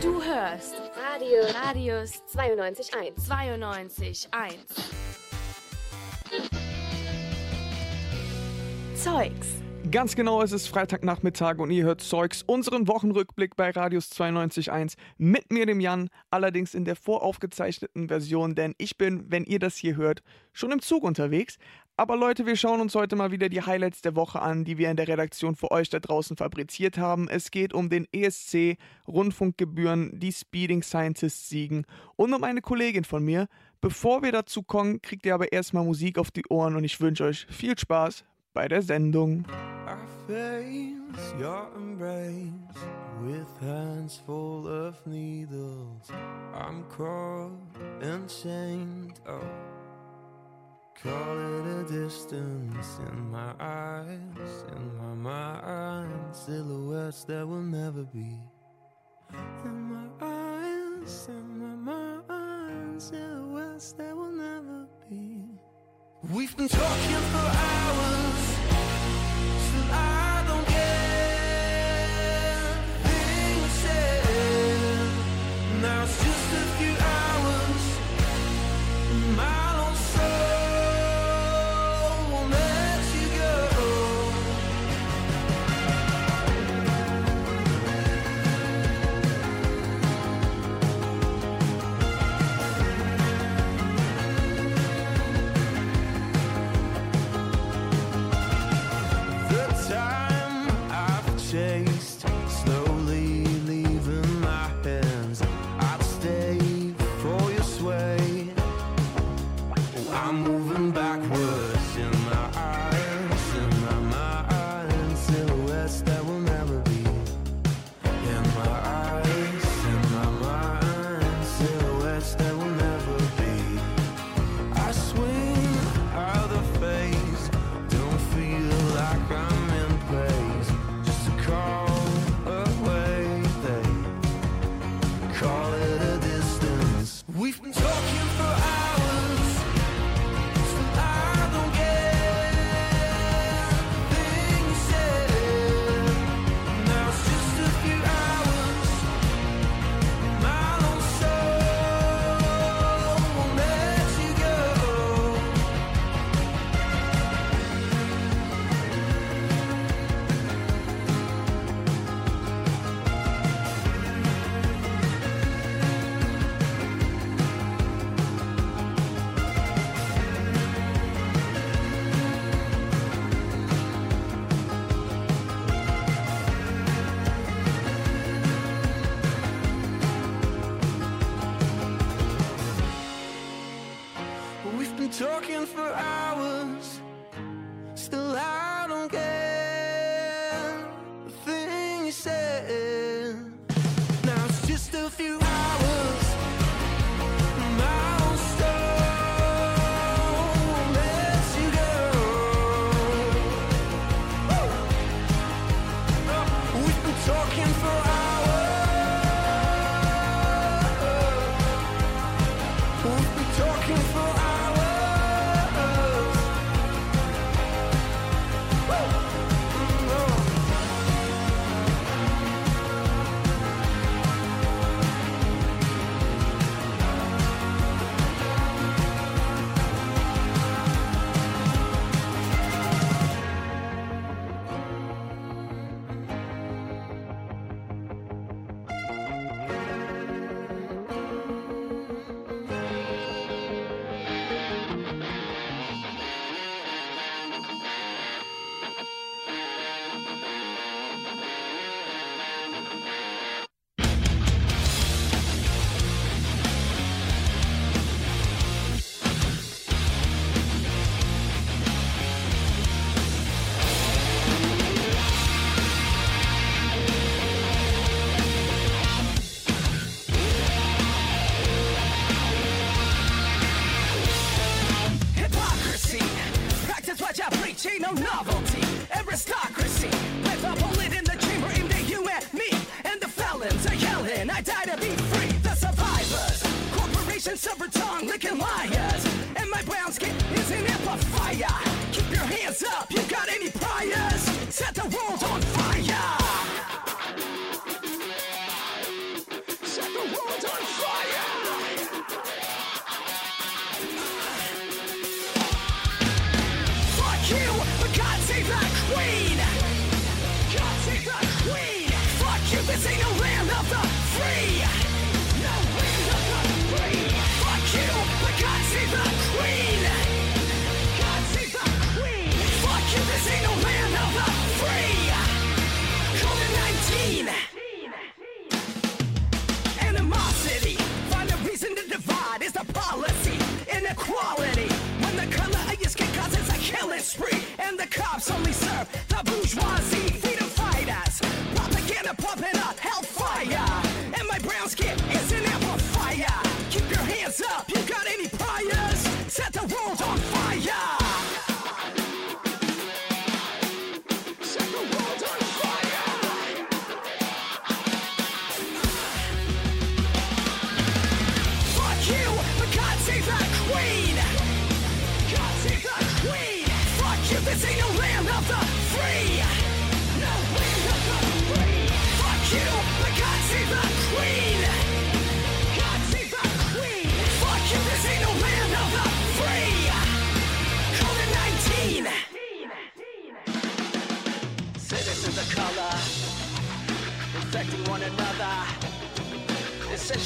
Du hörst Radio Radius 92.1. 92.1. Zeugs. Ganz genau, es ist Freitagnachmittag und ihr hört Zeugs, unseren Wochenrückblick bei Radius 92.1 mit mir, dem Jan, allerdings in der voraufgezeichneten Version, denn ich bin, wenn ihr das hier hört, schon im Zug unterwegs. Aber Leute, wir schauen uns heute mal wieder die Highlights der Woche an, die wir in der Redaktion für euch da draußen fabriziert haben. Es geht um den ESC, Rundfunkgebühren, die Speeding Scientists siegen und um eine Kollegin von mir. Bevor wir dazu kommen, kriegt ihr aber erstmal Musik auf die Ohren und ich wünsche euch viel Spaß bei der Sendung. I face your embrace with hands full of needles. I'm call it a distance in my eyes, in my mind. Silhouettes that will never be. In my eyes, in my mind. Silhouettes that will never be. We've been talking for hours. Still I I'm moving backwards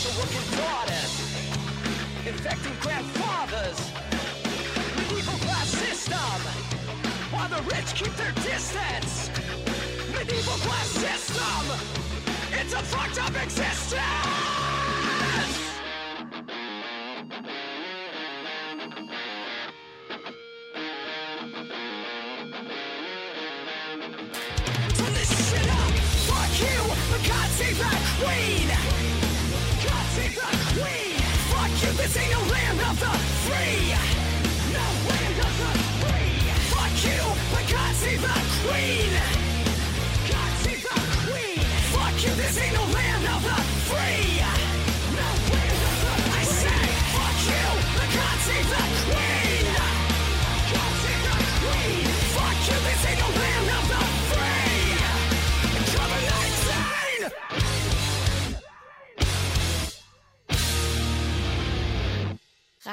Russian working daughters, infecting grandfathers, medieval class system, while the rich keep their distance. Medieval class system, it's a fucked up existence.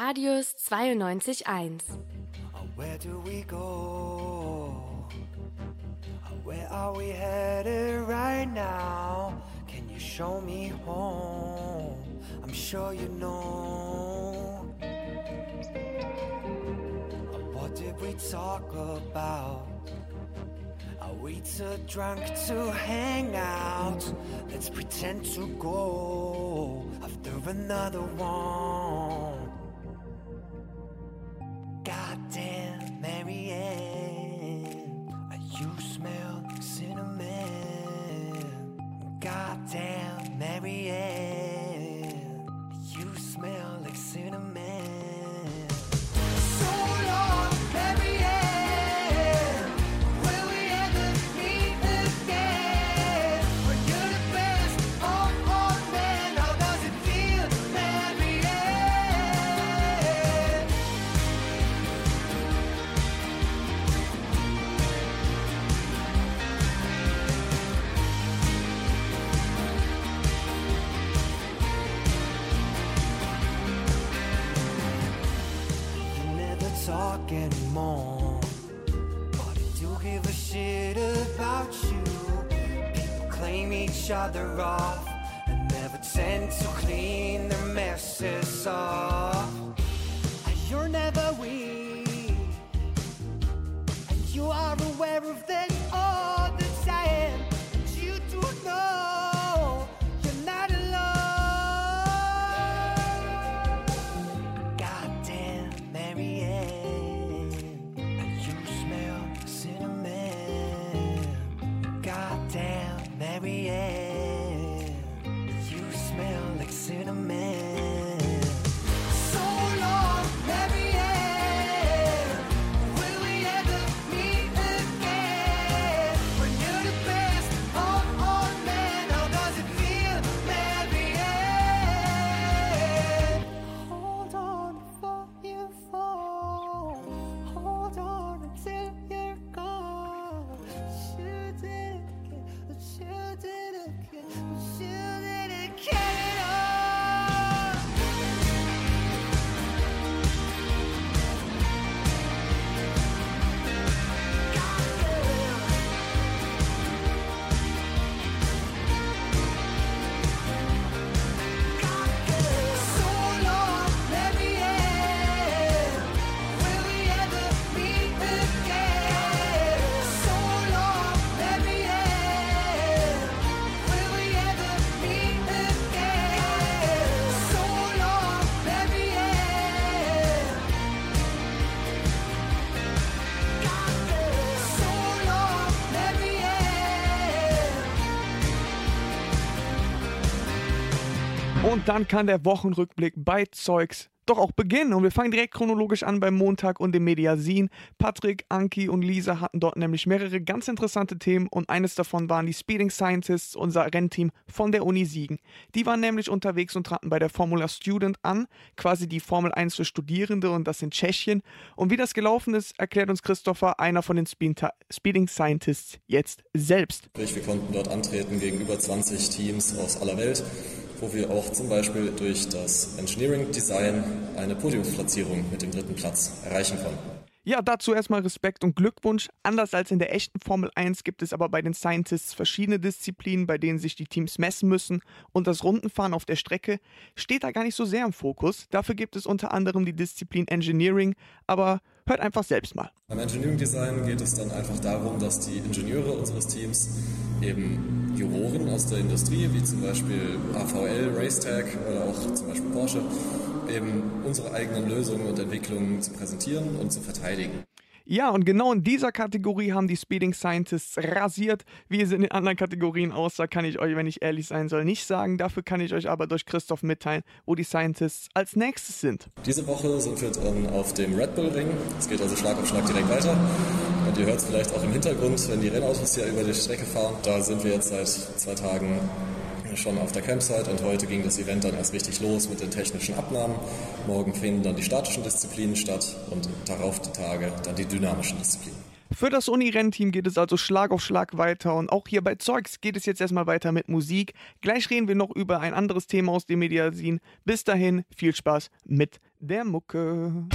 Radius 92.1 uh, Where do we go? Uh, where are we headed right now? show me home. I'm sure you know. What did we talk about? Are we too drunk to hang out? Let's pretend to go after another one. Und dann kann der Wochenrückblick bei Zeugs doch auch beginnen. Und wir fangen direkt chronologisch an beim Montag und dem Mediasin. Patrick, Anki und Lisa hatten dort nämlich mehrere ganz interessante Themen und eines davon waren die Speeding Scientists, unser Rennteam von der Uni Siegen. Die waren nämlich unterwegs und traten bei der Formula Student an, quasi die Formel 1 für Studierende und das in Tschechien. Und wie das gelaufen ist, erklärt uns Christopher, einer von den Speeding Scientists, jetzt selbst. Wir konnten dort antreten gegen über 20 Teams aus aller Welt wo wir auch zum Beispiel durch das Engineering Design eine Podiumsplatzierung mit dem dritten Platz erreichen konnten. Ja, dazu erstmal Respekt und Glückwunsch. Anders als in der echten Formel 1 gibt es aber bei den Scientists verschiedene Disziplinen, bei denen sich die Teams messen müssen und das Rundenfahren auf der Strecke steht da gar nicht so sehr im Fokus. Dafür gibt es unter anderem die Disziplin Engineering, aber hört einfach selbst mal. Beim Engineering Design geht es dann einfach darum, dass die Ingenieure unseres Teams eben Juroren aus der Industrie, wie zum Beispiel AVL, Racetag oder auch zum Beispiel Porsche, eben unsere eigenen Lösungen und Entwicklungen zu präsentieren und zu verteidigen. Ja, und genau in dieser Kategorie haben die Speeding Scientists rasiert. Wie es in den anderen Kategorien aussah, kann ich euch, wenn ich ehrlich sein soll, nicht sagen. Dafür kann ich euch aber durch Christoph mitteilen, wo die Scientists als nächstes sind. Diese Woche sind wir dann auf dem Red Bull Ring. Es geht also Schlag auf Schlag direkt weiter. Und ihr hört es vielleicht auch im Hintergrund, wenn die Rennautos hier über die Strecke fahren. Da sind wir jetzt seit zwei Tagen schon auf der Campsite und heute ging das Event dann erst richtig los mit den technischen Abnahmen. Morgen finden dann die statischen Disziplinen statt und darauf die Tage dann die dynamischen Disziplinen. Für das Uni-Rennteam geht es also Schlag auf Schlag weiter und auch hier bei Zeugs geht es jetzt erstmal weiter mit Musik. Gleich reden wir noch über ein anderes Thema aus dem Mediasin. Bis dahin viel Spaß mit der Mucke.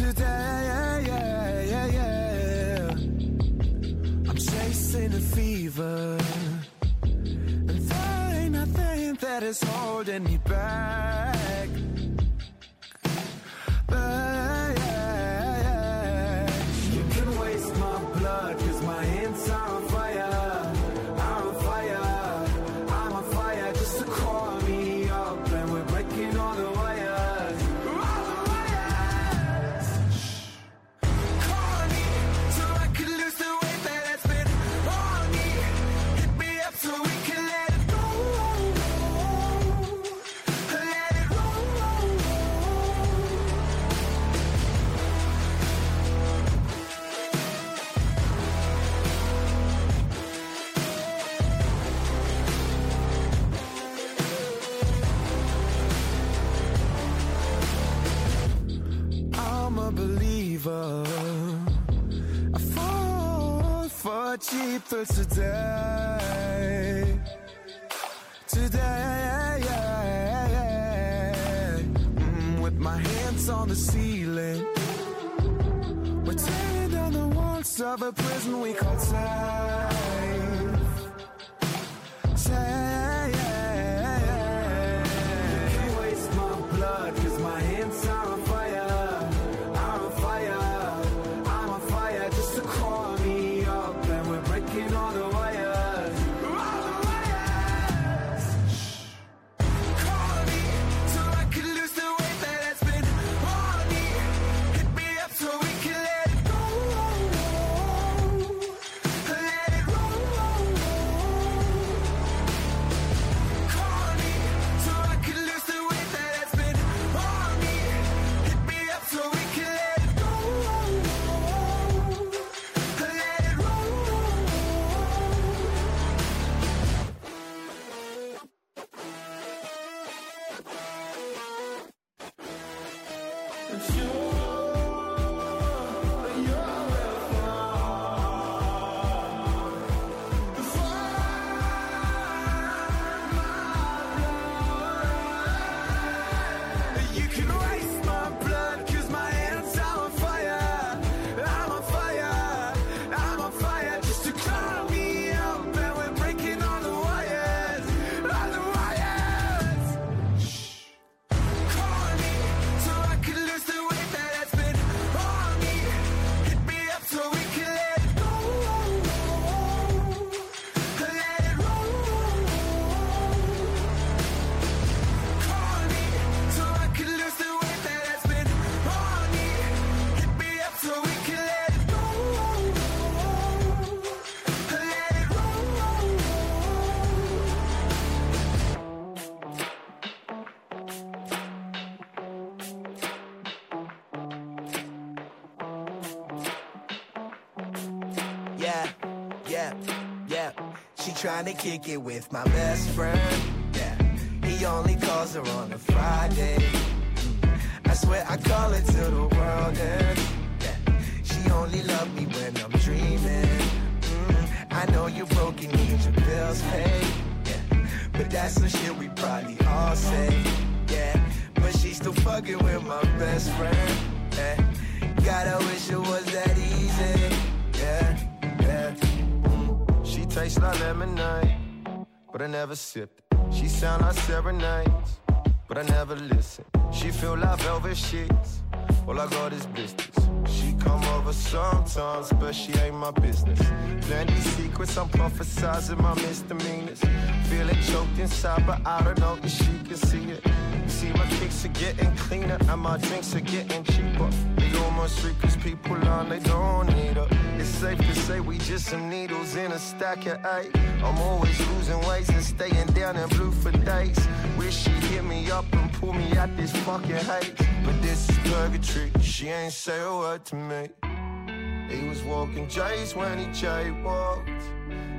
Today, yeah, yeah, yeah. I'm chasing a fever. And there ain't nothing that is holding me back. Cheaper today. Today, mm, with my hands on the ceiling. We're tearing down the walls of a prison we call She tryna kick it with my best friend. Yeah, he only calls her on a Friday. I swear I call it till the world ends. Yeah, she only love me when I'm dreaming. Mm, I know you broke and need your bills paid. Yeah, but that's some shit we probably all say. Yeah, but she still fucking with my best friend. Yeah, gotta wish it was She tastes like lemonade, but I never sipped. She sound like serenades, but I never listen. She feel like velvet sheets, all I got is business. Over sometimes, but she ain't my business. Plenty secrets, I'm prophesizing my misdemeanors. Feeling choked inside, but I don't know if she can see it. See, my kicks are getting cleaner and my drinks are getting cheaper. They almost free cause people on, they don't need her. It's safe to say we just some needles in a stack of eight. I'm always losing weight and staying down in blue for days. Wish she'd hit me up and pull me out this fucking hate. But this is purgatory, she ain't say a word to me. He was walking J's when he jaywalked.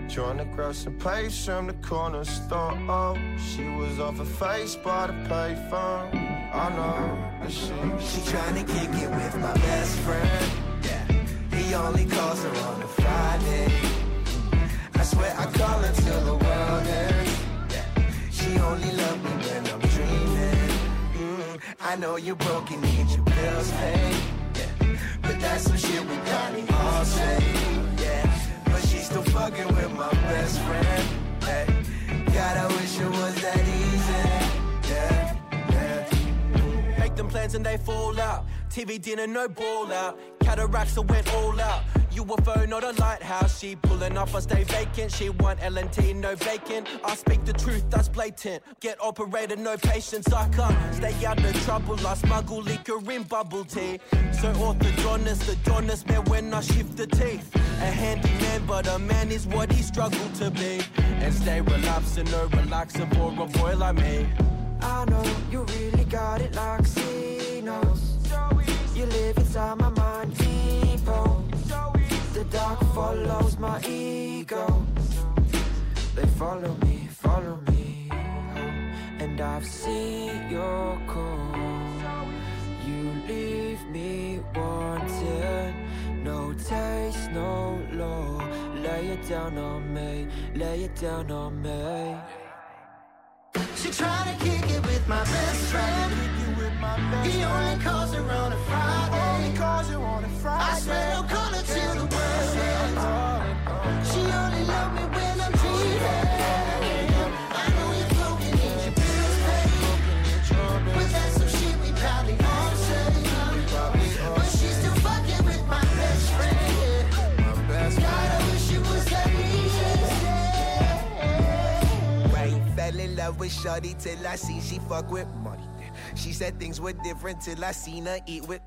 Trying to grab some pace from the corner store. Oh, she was off her face by the payphone. I know, but she, She tryna kick it with my best friend. Yeah, he only calls her on a Friday. I swear I call her till the world ends. Yeah, she only love me when I'm dreaming. Mm, I know you're broken, need your bills paid. That's some shit we probably all say. Yeah, but she's still fucking with my best friend. Hey, God, I wish it was that easy. Yeah, yeah. Make them plans and they fall out. TV dinner, no ball out. Cataracts, I went all out. UFO, not a lighthouse. She pulling up, I stay vacant. She want LNT, no vacant. I speak the truth, that's blatant. Get operated, no patience. I can't stay out of trouble. I smuggle liquor in bubble tea. So orthodontist, the donest man when I shift the teeth. A handyman, but a man is what he struggled to be. And stay relaxed and no relaxer for a boy like me. I know you really got it like C knows. You live inside my mind, people. The dark follows my ego. They follow me, follow me. And I've seen your call. You leave me wanting. No taste, no law. Lay it down on me, lay it down on me. She trying to kick it with my best friend. He only calls her on a Friday. Only calls her on a Friday. I swear no color to the world. She only love me when I'm cheating. I know you're your but that's some shit we probably. But she's still fucking with my best friend. God, I wish it was that easy. Fell in love with Shorty till I see she fuck with money. She said things were different till I seen her eat with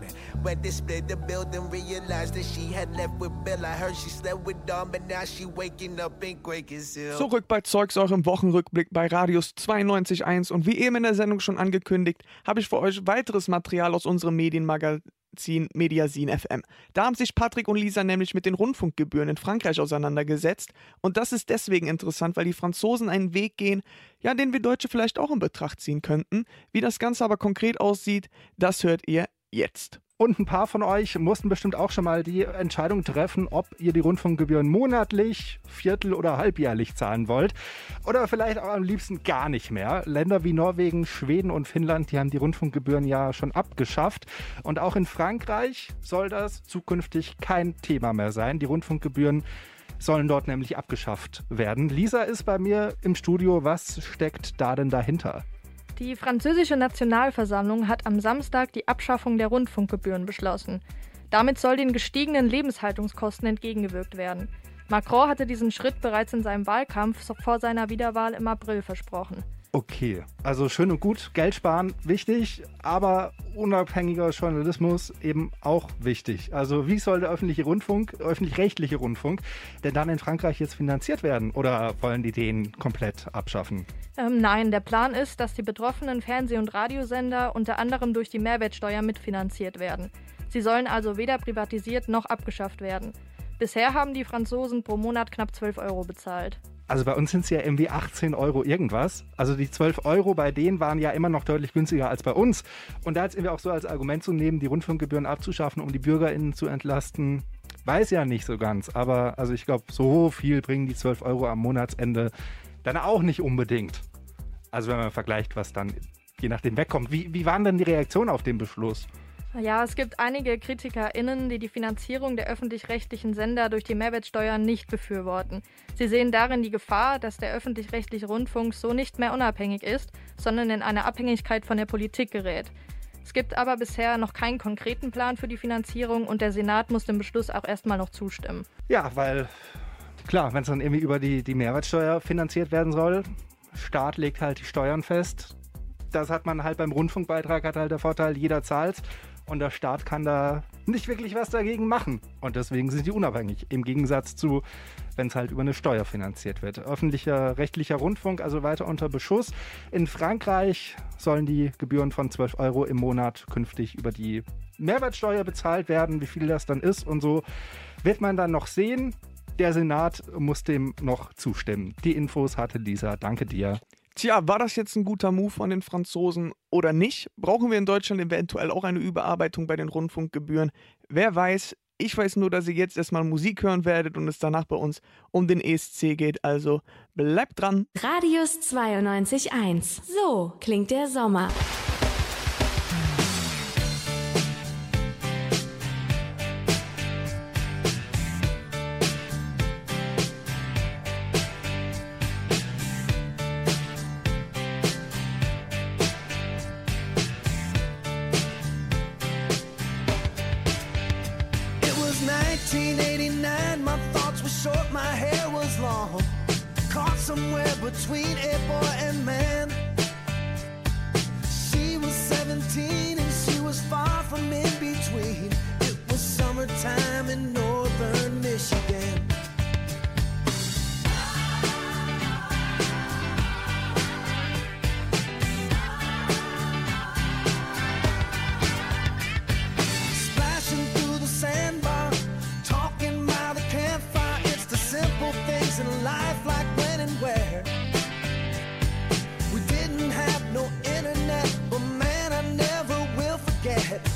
man. When they split the building, realized that she had left with Bill. I heard she slept with Dom, but now she waking up in Quakers Hill. Zurück bei Zeugs, eurem Wochenrückblick bei Radius 92.1 und wie eben in der Sendung schon angekündigt, habe ich für euch weiteres Material aus unserem Medienmagazin Mediasin FM. Da haben sich Patrick und Lisa nämlich mit den Rundfunkgebühren in Frankreich auseinandergesetzt und das ist deswegen interessant, weil die Franzosen einen Weg gehen, ja, den wir Deutsche vielleicht auch in Betracht ziehen könnten. Wie das Ganze aber konkret aussieht, das hört ihr jetzt. Und ein paar von euch mussten bestimmt auch schon mal die Entscheidung treffen, ob ihr die Rundfunkgebühren monatlich, viertel- oder halbjährlich zahlen wollt. Oder vielleicht auch am liebsten gar nicht mehr. Länder wie Norwegen, Schweden und Finnland, die haben die Rundfunkgebühren ja schon abgeschafft. Und auch in Frankreich soll das zukünftig kein Thema mehr sein. Die Rundfunkgebühren sollen dort nämlich abgeschafft werden. Lisa ist bei mir im Studio. Was steckt da denn dahinter? Die französische Nationalversammlung hat am Samstag die Abschaffung der Rundfunkgebühren beschlossen. Damit soll den gestiegenen Lebenshaltungskosten entgegengewirkt werden. Macron hatte diesen Schritt bereits in seinem Wahlkampf vor seiner Wiederwahl im April versprochen. Okay, also schön und gut, Geld sparen wichtig, aber unabhängiger Journalismus eben auch wichtig. Also wie soll der öffentliche Rundfunk, öffentlich-rechtliche Rundfunk denn dann in Frankreich jetzt finanziert werden oder wollen die den komplett abschaffen? Ähm, nein, der Plan ist, dass die betroffenen Fernseh- und Radiosender unter anderem durch die Mehrwertsteuer mitfinanziert werden. Sie sollen also weder privatisiert noch abgeschafft werden. Bisher haben die Franzosen pro Monat knapp 12 Euro bezahlt. Also bei uns sind es ja irgendwie 18 Euro irgendwas. Also die 12 Euro bei denen waren ja immer noch deutlich günstiger als bei uns. Und da jetzt irgendwie auch so als Argument zu nehmen, die Rundfunkgebühren abzuschaffen, um die BürgerInnen zu entlasten, weiß ja nicht so ganz. Aber also ich glaube, so viel bringen die 12 Euro am Monatsende dann auch nicht unbedingt. Also wenn man vergleicht, was dann je nachdem wegkommt. Wie, wie waren denn die Reaktionen auf den Beschluss? Ja, es gibt einige KritikerInnen, die die Finanzierung der öffentlich-rechtlichen Sender durch die Mehrwertsteuer nicht befürworten. Sie sehen darin die Gefahr, dass der öffentlich-rechtliche Rundfunk so nicht mehr unabhängig ist, sondern in eine Abhängigkeit von der Politik gerät. Es gibt aber bisher noch keinen konkreten Plan für die Finanzierung und der Senat muss dem Beschluss auch erstmal noch zustimmen. Ja, weil klar, wenn es dann irgendwie über die, die Mehrwertsteuer finanziert werden soll, Staat legt halt die Steuern fest. Das hat man halt beim Rundfunkbeitrag, hat halt der Vorteil, jeder zahlt und der Staat kann da nicht wirklich was dagegen machen. Und deswegen sind die unabhängig. Im Gegensatz zu, wenn es halt über eine Steuer finanziert wird. Öffentlicher rechtlicher Rundfunk also weiter unter Beschuss. In Frankreich sollen die Gebühren von 12 Euro im Monat künftig über die Mehrwertsteuer bezahlt werden. Wie viel das dann ist und so, wird man dann noch sehen. Der Senat muss dem noch zustimmen. Die Infos hatte Lisa. Danke dir. Tja, war das jetzt ein guter Move von den Franzosen oder nicht? Brauchen wir in Deutschland eventuell auch eine Überarbeitung bei den Rundfunkgebühren? Wer weiß. Ich weiß nur, dass ihr jetzt erstmal Musik hören werdet und es danach bei uns um den ESC geht. Also bleibt dran. Radius 92.1. So klingt der Sommer. Between a boy and man. She was 17 and she was far from in between. It was summertime in northern Michigan.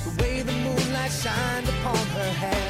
The way the moonlight shined upon her hair.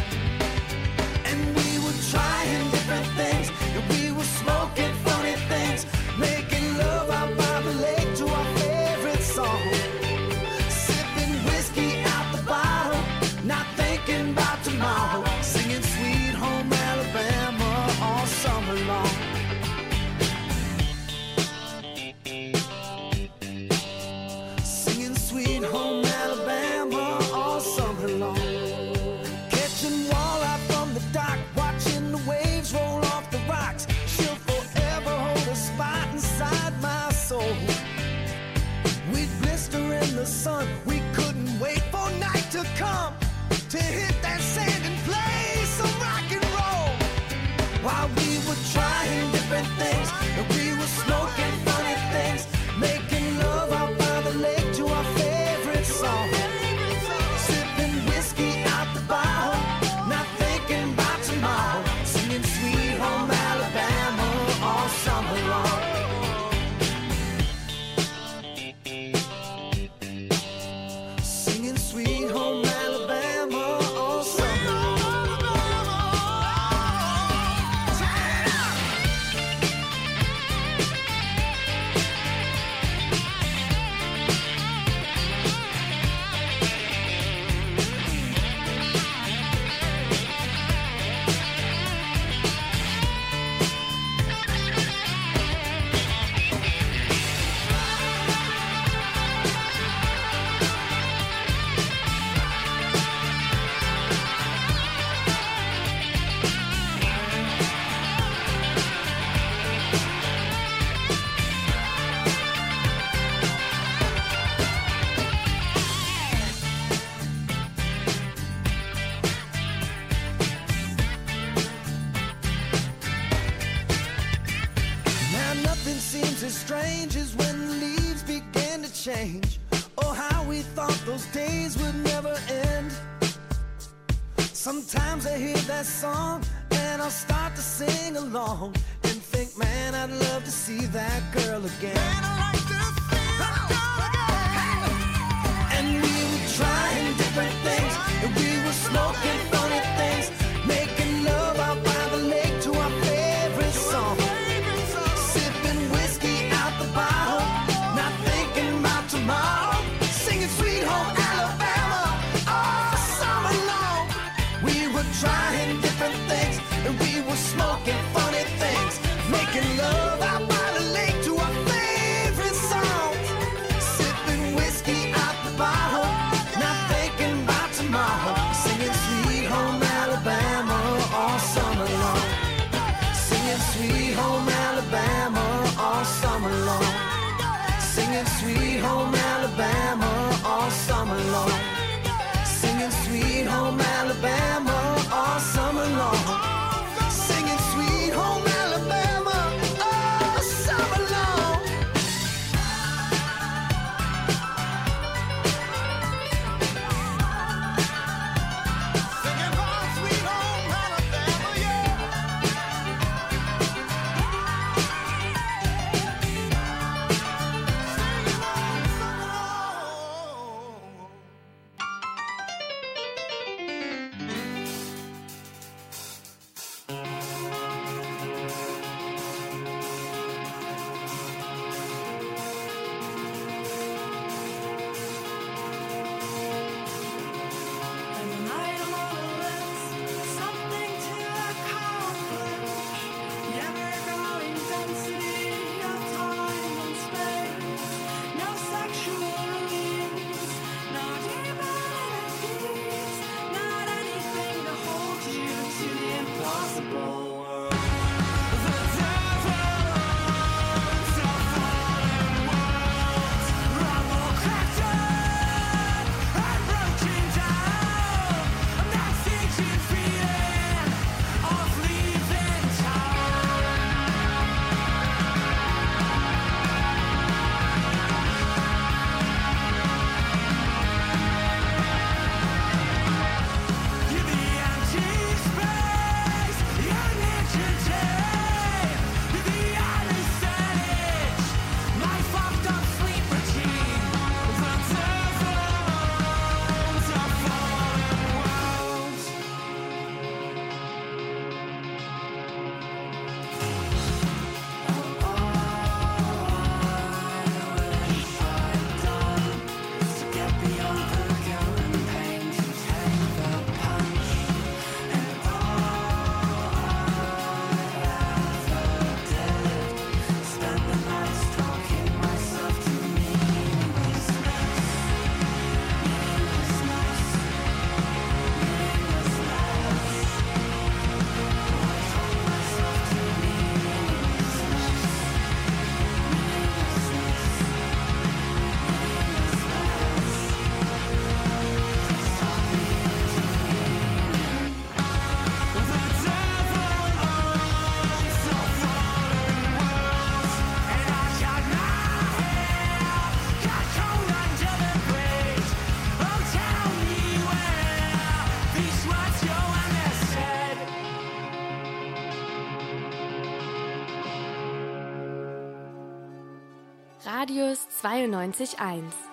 92.1.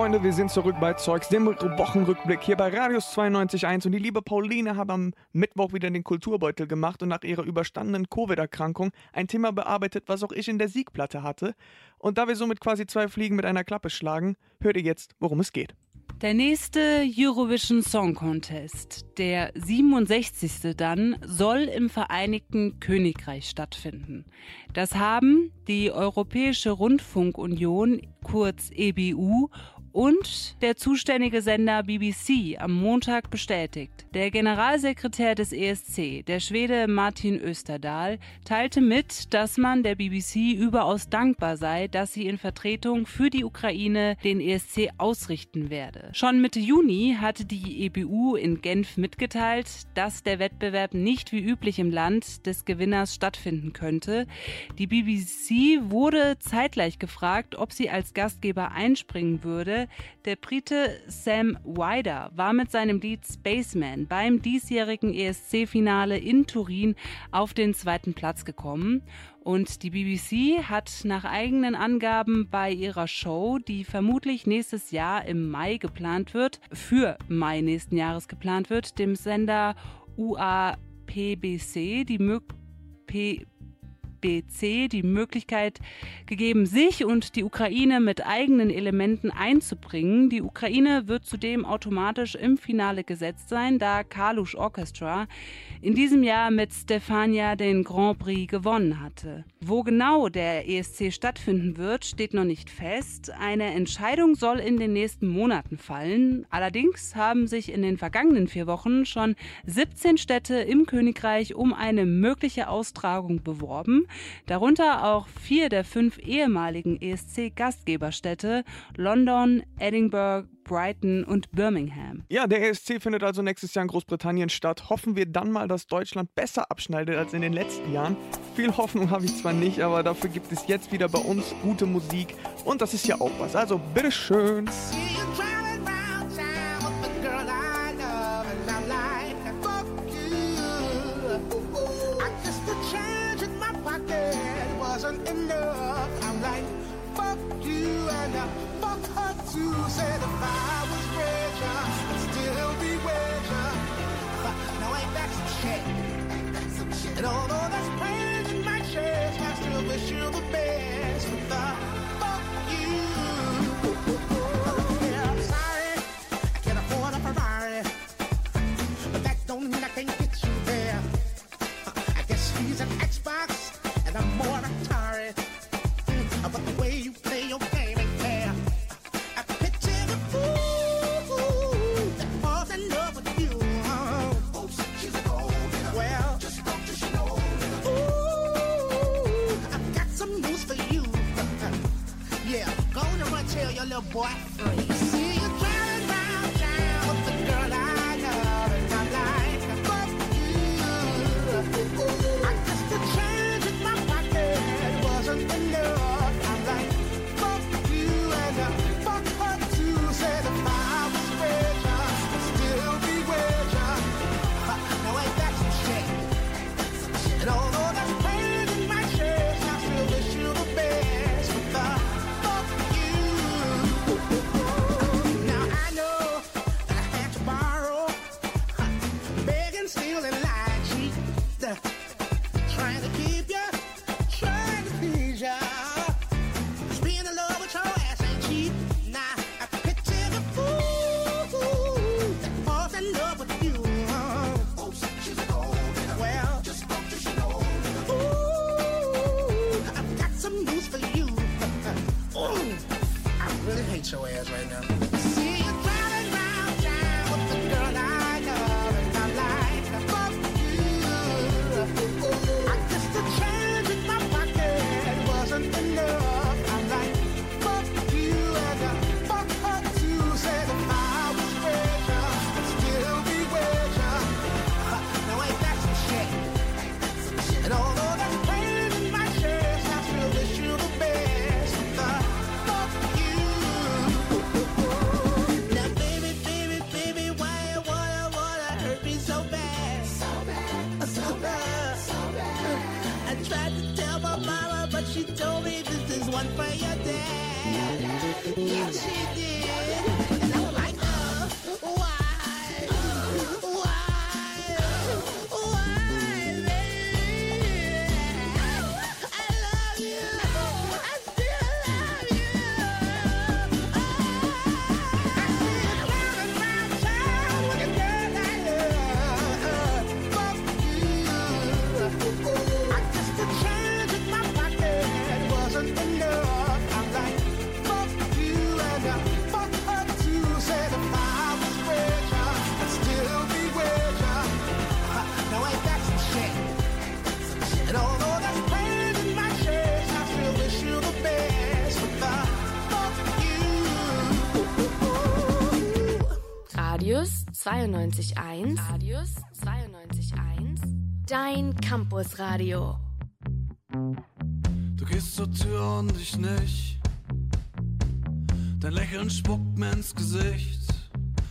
Freunde, wir sind zurück bei Zeugs, dem Wochenrückblick hier bei Radius 92.1 und die liebe Pauline hat am Mittwoch wieder den Kulturbeutel gemacht und nach ihrer überstandenen Covid-Erkrankung ein Thema bearbeitet, was auch ich in der Siegplatte hatte. Und da wir somit quasi zwei Fliegen mit einer Klappe schlagen, hört ihr jetzt, worum es geht. Der nächste Eurovision Song Contest, der 67. dann, soll im Vereinigten Königreich stattfinden. Das haben die Europäische Rundfunkunion, kurz EBU, und der zuständige Sender BBC am Montag bestätigt. Der Generalsekretär des ESC, der Schwede Martin Österdahl, teilte mit, dass man der BBC überaus dankbar sei, dass sie in Vertretung für die Ukraine den ESC ausrichten werde. Schon Mitte Juni hatte die EBU in Genf mitgeteilt, dass der Wettbewerb nicht wie üblich im Land des Gewinners stattfinden könnte. Die BBC wurde zeitgleich gefragt, ob sie als Gastgeber einspringen würde. Der Brite Sam Wider war mit seinem Lied Spaceman beim diesjährigen ESC-Finale in Turin auf den zweiten Platz gekommen. Und die BBC hat nach eigenen Angaben bei ihrer Show, die vermutlich nächstes Jahr im Mai geplant wird, für Mai nächsten Jahres geplant wird, dem Sender UAPBC die Möglichkeit BC die Möglichkeit gegeben, sich und die Ukraine mit eigenen Elementen einzubringen. Die Ukraine wird zudem automatisch im Finale gesetzt sein, da Kalush Orchestra in diesem Jahr mit Stefania den Grand Prix gewonnen hatte. Wo genau der ESC stattfinden wird, steht noch nicht fest. Eine Entscheidung soll in den nächsten Monaten fallen. Allerdings haben sich in den vergangenen vier Wochen schon 17 Städte im Königreich um eine mögliche Austragung beworben darunter auch vier der fünf ehemaligen ESC-Gastgeberstädte London, Edinburgh, Brighton und Birmingham. Ja, der ESC findet also nächstes Jahr in Großbritannien statt. Hoffen wir dann mal, dass Deutschland besser abschneidet als in den letzten Jahren. Viel Hoffnung habe ich zwar nicht, aber dafür gibt es jetzt wieder bei uns gute Musik und das ist ja auch was. Also bitteschön. Wasn't enough. I'm like, fuck you and uh, fuck her too. Said if I was richer, I'd still be richer. Now ain't that some shit? And although that's pain in my chest, I still wish you the best. 92.1 Radius 92.1 Dein Campusradio. Du gehst zur Tür und ich nicht. Dein Lächeln spuckt mir ins Gesicht.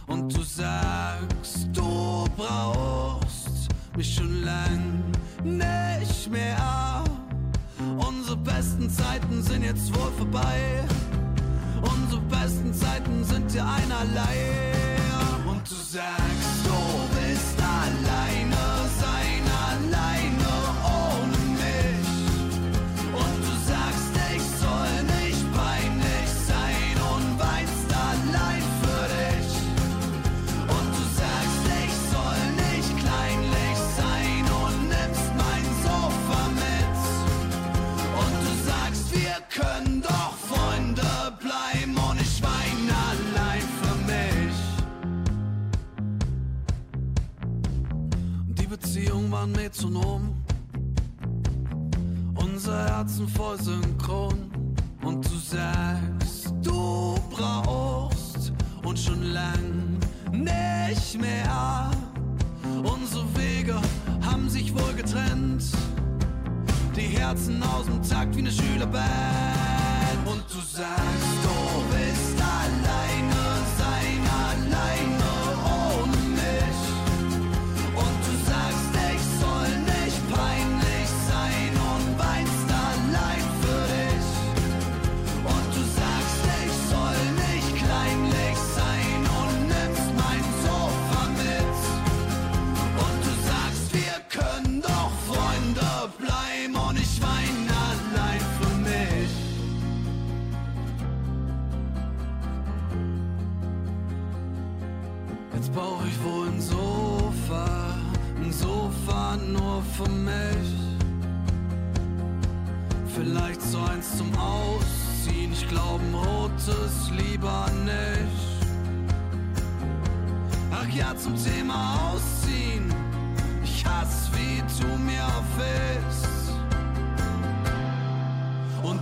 Und du sagst, du brauchst mich schon lang nicht mehr. Unsere besten Zeiten sind jetzt wohl vorbei. Unsere besten Zeiten sind dir einerlei.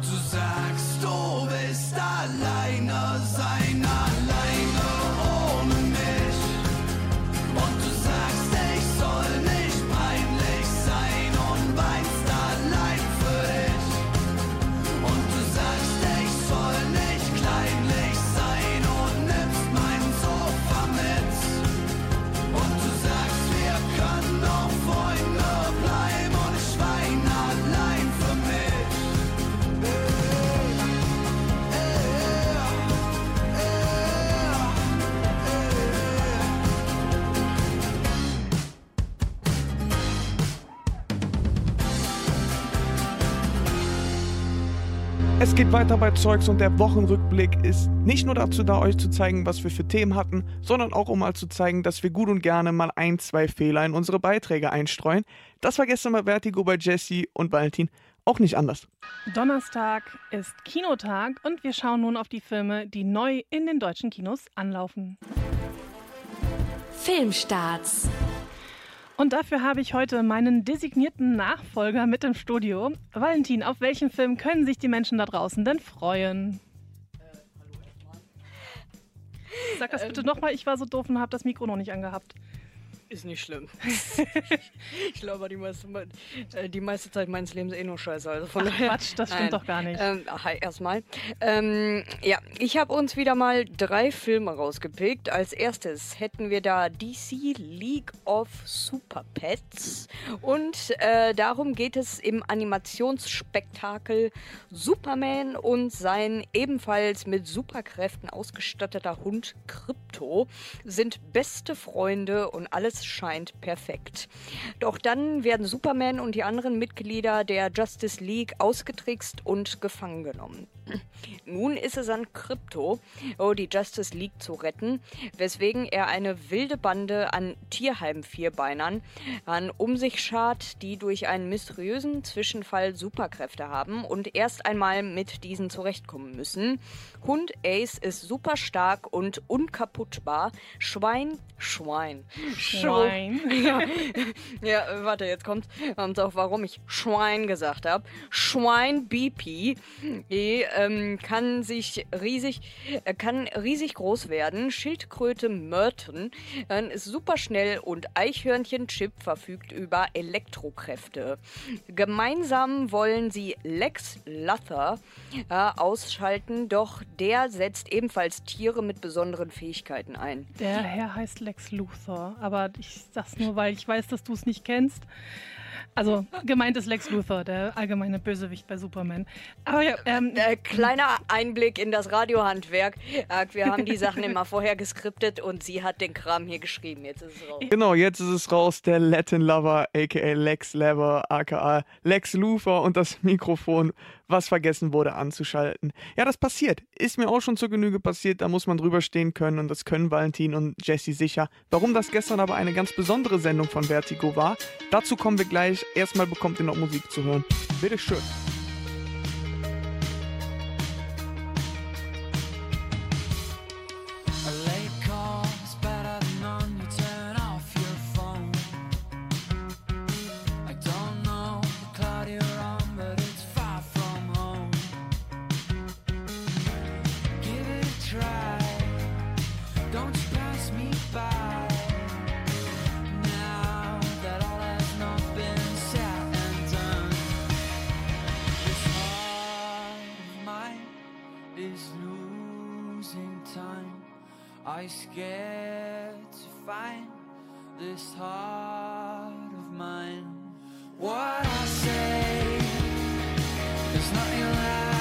to sound geht weiter bei Zeugs und der Wochenrückblick ist nicht nur dazu da, euch zu zeigen, was wir für Themen hatten, sondern auch um mal zu zeigen, dass wir gut und gerne mal ein, zwei Fehler in unsere Beiträge einstreuen. Das war gestern bei Vertigo bei Jesse und Valentin auch nicht anders. Donnerstag ist Kinotag und wir schauen nun auf die Filme, die neu in den deutschen Kinos anlaufen. Filmstarts. Und dafür habe ich heute meinen designierten Nachfolger mit im Studio. Valentin, auf welchen Film können sich die Menschen da draußen denn freuen? Sag das bitte nochmal, ich war so doof und habe das Mikro noch nicht angehabt. Ist nicht schlimm. ich glaube, die meiste, äh, die meiste Zeit meines Lebens eh nur Scheiße. Also von Ach, Quatsch, das stimmt Nein. doch gar nicht. Ähm, hi, erstmal. Ähm, ja, ich habe uns wieder mal drei Filme rausgepickt. Als erstes hätten wir da DC League of Super Pets. Und äh, darum geht es im Animationsspektakel Superman und sein ebenfalls mit Superkräften ausgestatteter Hund Krypto sind beste Freunde und alles scheint perfekt. Doch dann werden Superman und die anderen Mitglieder der Justice League ausgetrickst und gefangen genommen. Nun ist es an Krypto, oh, die Justice League zu retten, weswegen er eine wilde Bande an Tierheim-Vierbeinern an um sich schart, die durch einen mysteriösen Zwischenfall Superkräfte haben und erst einmal mit diesen zurechtkommen müssen. Hund Ace ist super stark und unkaputtbar. Schwein, Schwein. Schwein. Ja, ja warte, jetzt kommt und auch warum ich Schwein gesagt habe. Schwein BP die, ähm, kann sich riesig, äh, kann riesig groß werden. Schildkröte Merton äh, ist super schnell und Eichhörnchen Chip verfügt über Elektrokräfte. Gemeinsam wollen sie Lex Luthor äh, ausschalten, doch der setzt ebenfalls Tiere mit besonderen Fähigkeiten ein. Der Herr heißt Lex Luthor, aber ich sag's nur, weil ich weiß, dass du es nicht kennst. Also gemeint ist Lex Luthor, der allgemeine Bösewicht bei Superman. Aber ja, ähm, äh, kleiner Einblick in das Radiohandwerk. Äh, wir haben die Sachen immer vorher geskriptet und sie hat den Kram hier geschrieben. Jetzt ist es raus. Genau, jetzt ist es raus, der Latin Lover, aka Lex Lever, aka Lex Luthor und das Mikrofon, was vergessen wurde anzuschalten. Ja, das passiert. Ist mir auch schon zur Genüge passiert, da muss man drüber stehen können und das können Valentin und Jesse sicher. Warum das gestern aber eine ganz besondere Sendung von Vertigo war, dazu kommen wir gleich. Erstmal bekommt ihr noch Musik zu hören. Bitteschön. A I scared to find this heart of mine. What I say is not your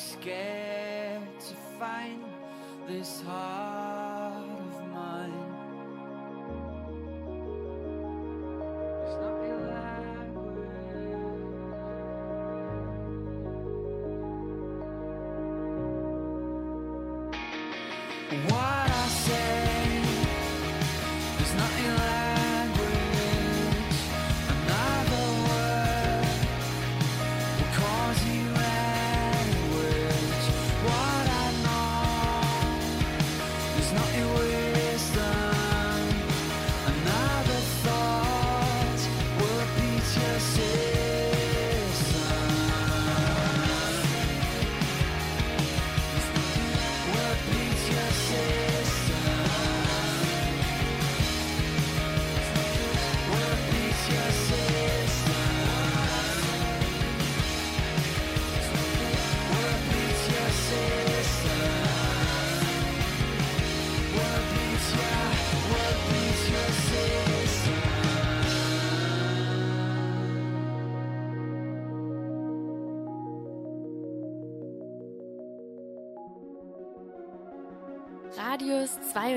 scared to find this heart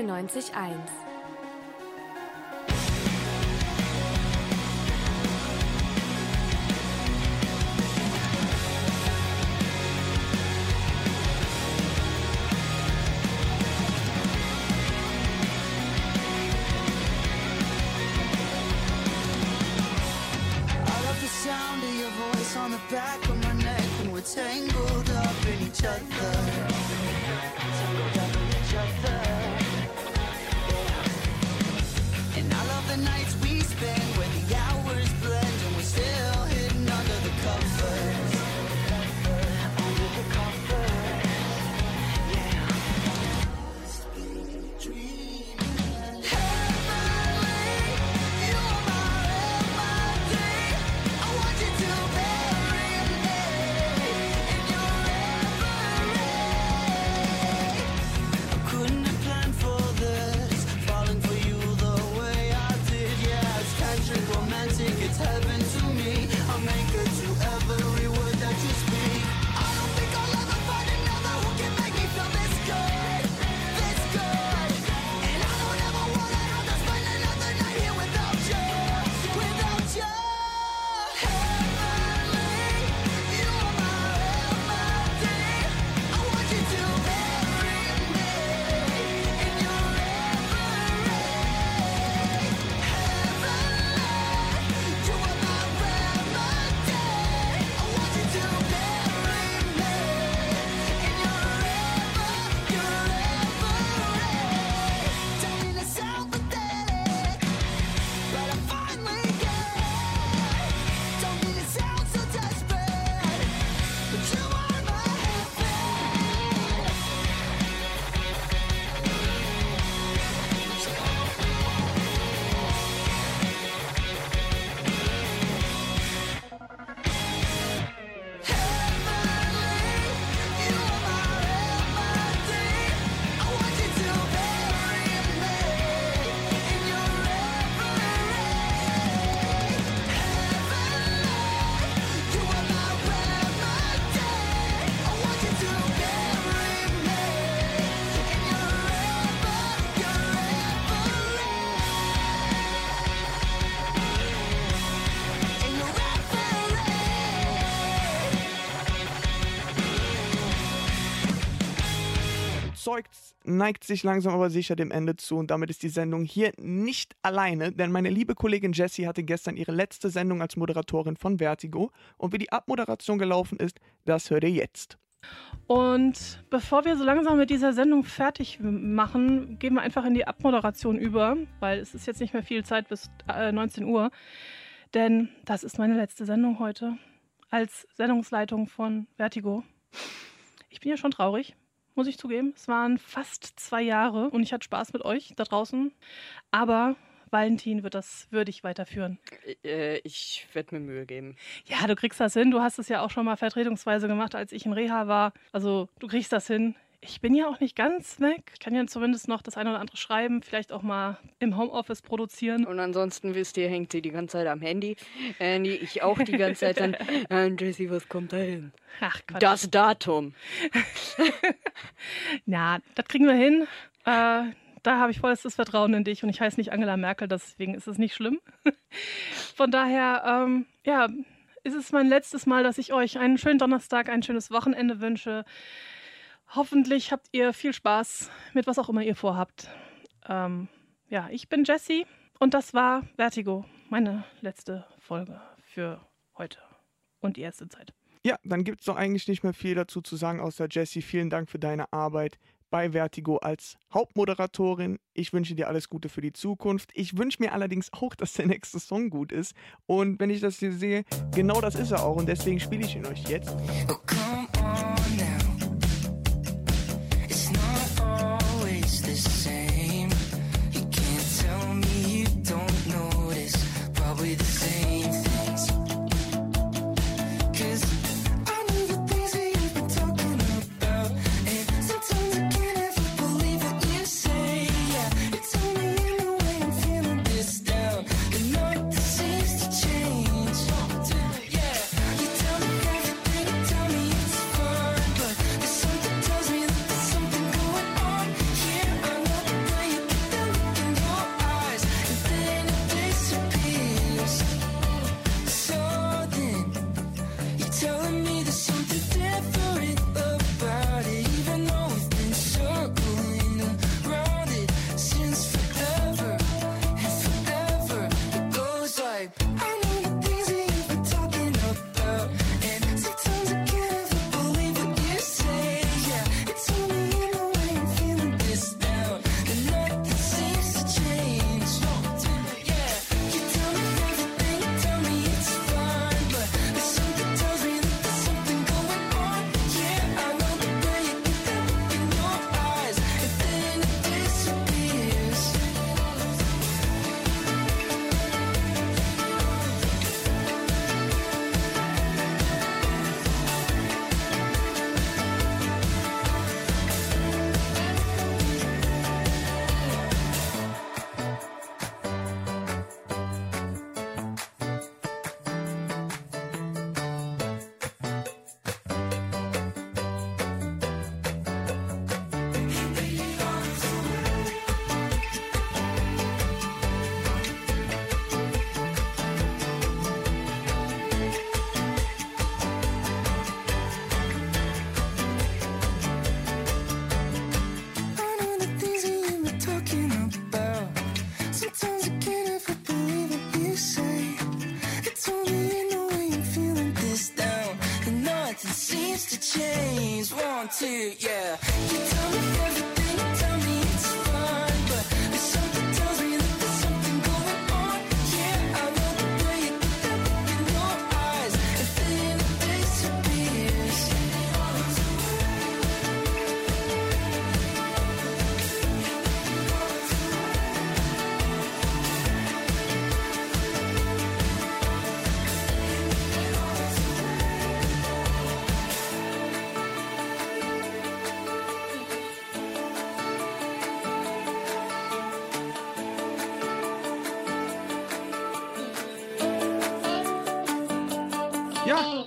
93.1 neigt sich langsam aber sicher dem Ende zu und damit ist die Sendung hier nicht alleine, denn meine liebe Kollegin Jessie hatte gestern ihre letzte Sendung als Moderatorin von Vertigo und wie die Abmoderation gelaufen ist, das hört ihr jetzt. Und bevor wir so langsam mit dieser Sendung fertig machen, gehen wir einfach in die Abmoderation über, weil es ist jetzt nicht mehr viel Zeit bis äh, 19 Uhr. Denn das ist meine letzte Sendung heute als Sendungsleitung von Vertigo. Ich bin ja schon traurig, muss ich zugeben. Es waren fast zwei Jahre und ich hatte Spaß mit euch da draußen. Aber Valentin wird das würdig weiterführen. Äh, ich werde mir Mühe geben. Ja, du kriegst das hin. Du hast es ja auch schon mal vertretungsweise gemacht, als ich in Reha war. Also du kriegst das hin. Ich bin ja auch nicht ganz weg. Ich kann ja zumindest noch das eine oder andere schreiben, vielleicht auch mal im Homeoffice produzieren. Und ansonsten wisst ihr, hängt sie die ganze Zeit am Handy. Nee, ich auch die ganze Zeit dann. Äh, Jessie, was kommt da hin? Ach, Quatsch. Das Datum. Ja, das kriegen wir hin. Äh, da habe ich vollstes Vertrauen in dich und ich heiße nicht Angela Merkel, deswegen ist es nicht schlimm. Von daher, ähm, ja, ist es mein letztes Mal, dass ich euch einen schönen Donnerstag, ein schönes Wochenende wünsche. Hoffentlich habt ihr viel Spaß mit was auch immer ihr vorhabt. Ähm, ja, ich bin Jessie und das war Vertigo, meine letzte Folge für heute und die erste Zeit. Ja, dann gibt es doch eigentlich nicht mehr viel dazu zu sagen, außer Jessie, vielen Dank für deine Arbeit bei Vertigo als Hauptmoderatorin. Ich wünsche dir alles Gute für die Zukunft. Ich wünsche mir allerdings auch, dass der nächste Song gut ist. Und wenn ich das hier sehe, genau das ist er auch. Und deswegen spiele ich ihn euch jetzt. Come on now.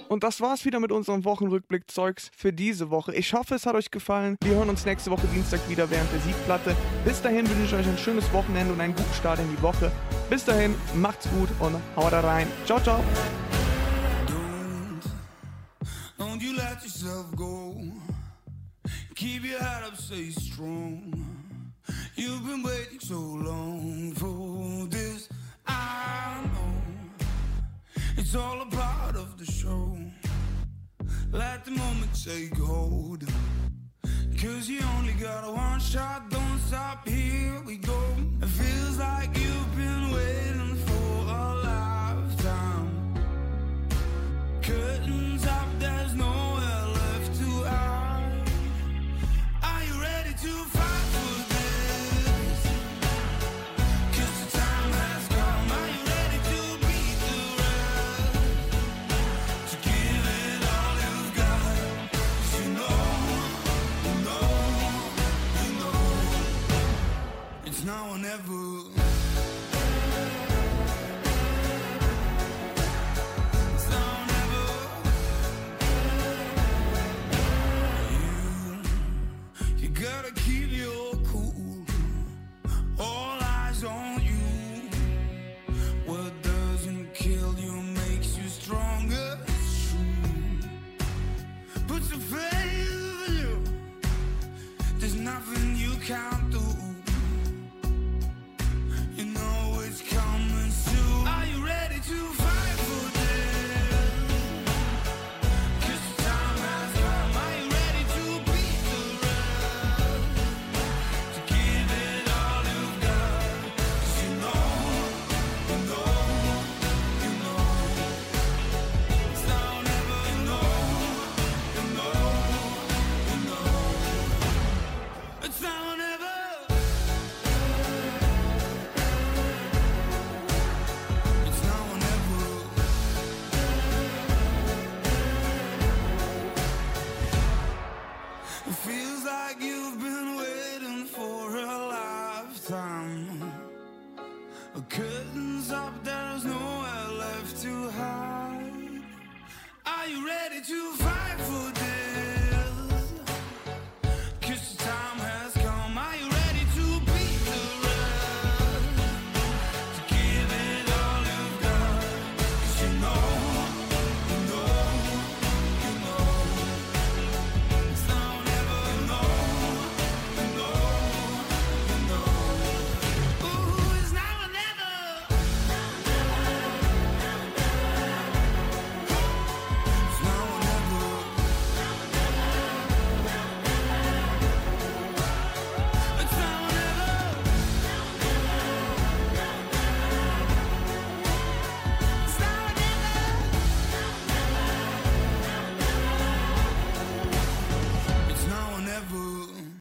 Und das war's wieder mit unserem Wochenrückblick-Zeugs für diese Woche. Ich hoffe, es hat euch gefallen. Wir hören uns nächste Woche Dienstag wieder während der Siegplatte. Bis dahin wünsche ich euch ein schönes Wochenende und einen guten Start in die Woche. Bis dahin, macht's gut und haut rein. Ciao, ciao. Don't you let yourself go. Keep your head up, stay strong. You've been waiting so long for this. It's all a part of the show. Let the moment take hold. Cause you only got one shot, don't stop, here we go. It feels like you've been waiting for a lifetime. Curtains up, there's nowhere